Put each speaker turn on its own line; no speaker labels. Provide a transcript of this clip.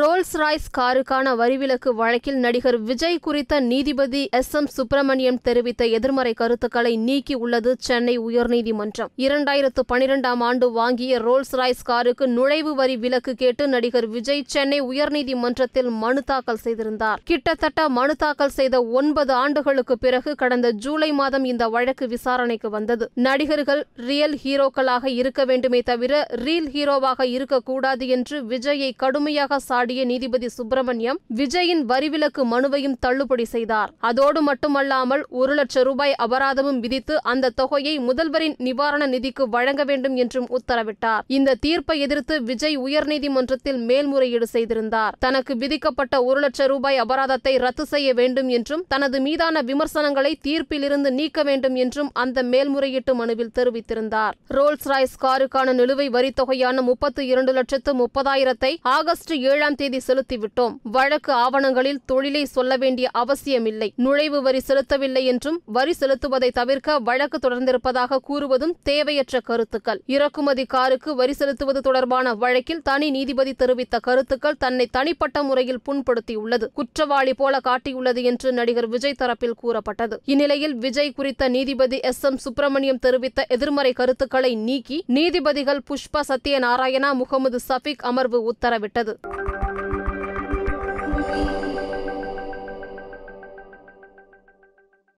Rolls Royce காருக்கான வரிவிலக்கு வழக்கில் நடிகர் விஜய் குறித்த நீதிபதி எஸ். எம். சுப்பிரமணியம் தெரிவித்த எதிர்மறை கருத்துக்களை நீக்கியுள்ளது சென்னை உயர்நீதிமன்றம். இரண்டாயிரத்து பனிரெண்டாம் ஆண்டு வாங்கிய ரோல்ஸ் ராய்ஸ் காருக்கு நுழைவு வரி விலக்கு கேட்டு நடிகர் விஜய் சென்னை உயர்நீதிமன்றத்தில் மனு தாக்கல் செய்திருந்தார். கிட்டத்தட்ட மனு தாக்கல் செய்த ஒன்பது ஆண்டுகளுக்கு பிறகு கடந்த ஜூலை மாதம் இந்த வழக்கு விசாரணைக்கு வந்தது. நடிகர்கள் ரியல் ஹீரோக்களாக இருக்க வேண்டுமே தவிர ரீல் ஹீரோவாக இருக்கக்கூடாது என்று விஜயை கடுமையாக சாடிய நீதிபதி சுப்பிரமணியம் விஜயின் வரிவிலக்கு மனுவையும் தள்ளுபடி செய்தார். அதோடு மட்டுமல்லாமல் ஒரு லட்சம் ரூபாய் அபராதமும் விதித்து அந்த தொகையை முதல்வரின் நிவாரண நிதிக்கு வழங்க வேண்டும் என்றும் உத்தரவிட்டார். இந்த தீர்ப்பை எதிர்த்து விஜய் உயர்நீதிமன்றத்தில் மேல்முறையீடு செய்திருந்தார். தனக்கு விதிக்கப்பட்ட ஒரு லட்சம் ரூபாய் அபராதத்தை ரத்து செய்ய வேண்டும் என்றும் தனது மீதான விமர்சனங்களை தீர்ப்பிலிருந்து நீக்க வேண்டும் என்றும் அந்த மேல்முறையீட்டு மனுவில் தெரிவித்திருந்தார். ரோல்ஸ் ராய்ஸ் காருக்கான நிலுவை வரித்தொகையான முப்பத்தி முப்பத்து இரண்டு லட்சத்து முப்பதாயிரத்தை ஆகஸ்ட் ஏழு ஏழாம் தேதி செலுத்திவிட்டோம். வழக்கு ஆவணங்களில் தொழிலை சொல்ல வேண்டிய அவசியமில்லை. நுழைவு வரி செலுத்தவில்லை என்றும் வரி செலுத்துவதை தவிர்க்க வழக்கு தொடர்ந்திருப்பதாக கூறுவதும் தேவையற்ற கருத்துக்கள். இறக்குமதி காருக்கு வரி செலுத்துவது தொடர்பான வழக்கில் தனி நீதிபதி தெரிவித்த கருத்துக்கள் தன்னை தனிப்பட்ட முறையில் புண்படுத்தியுள்ளது. குற்றவாளி போல காட்டியுள்ளது என்று நடிகர் விஜய் தரப்பில் கூறப்பட்டது. இந்நிலையில் விஜய் குறித்த நீதிபதி எஸ். எம். சுப்பிரமணியம் தெரிவித்த எதிர்மறை கருத்துக்களை நீக்கி நீதிபதிகள் புஷ்பா சத்யநாராயணா முகமது சஃபிக் அமர்வு உத்தரவிட்டது.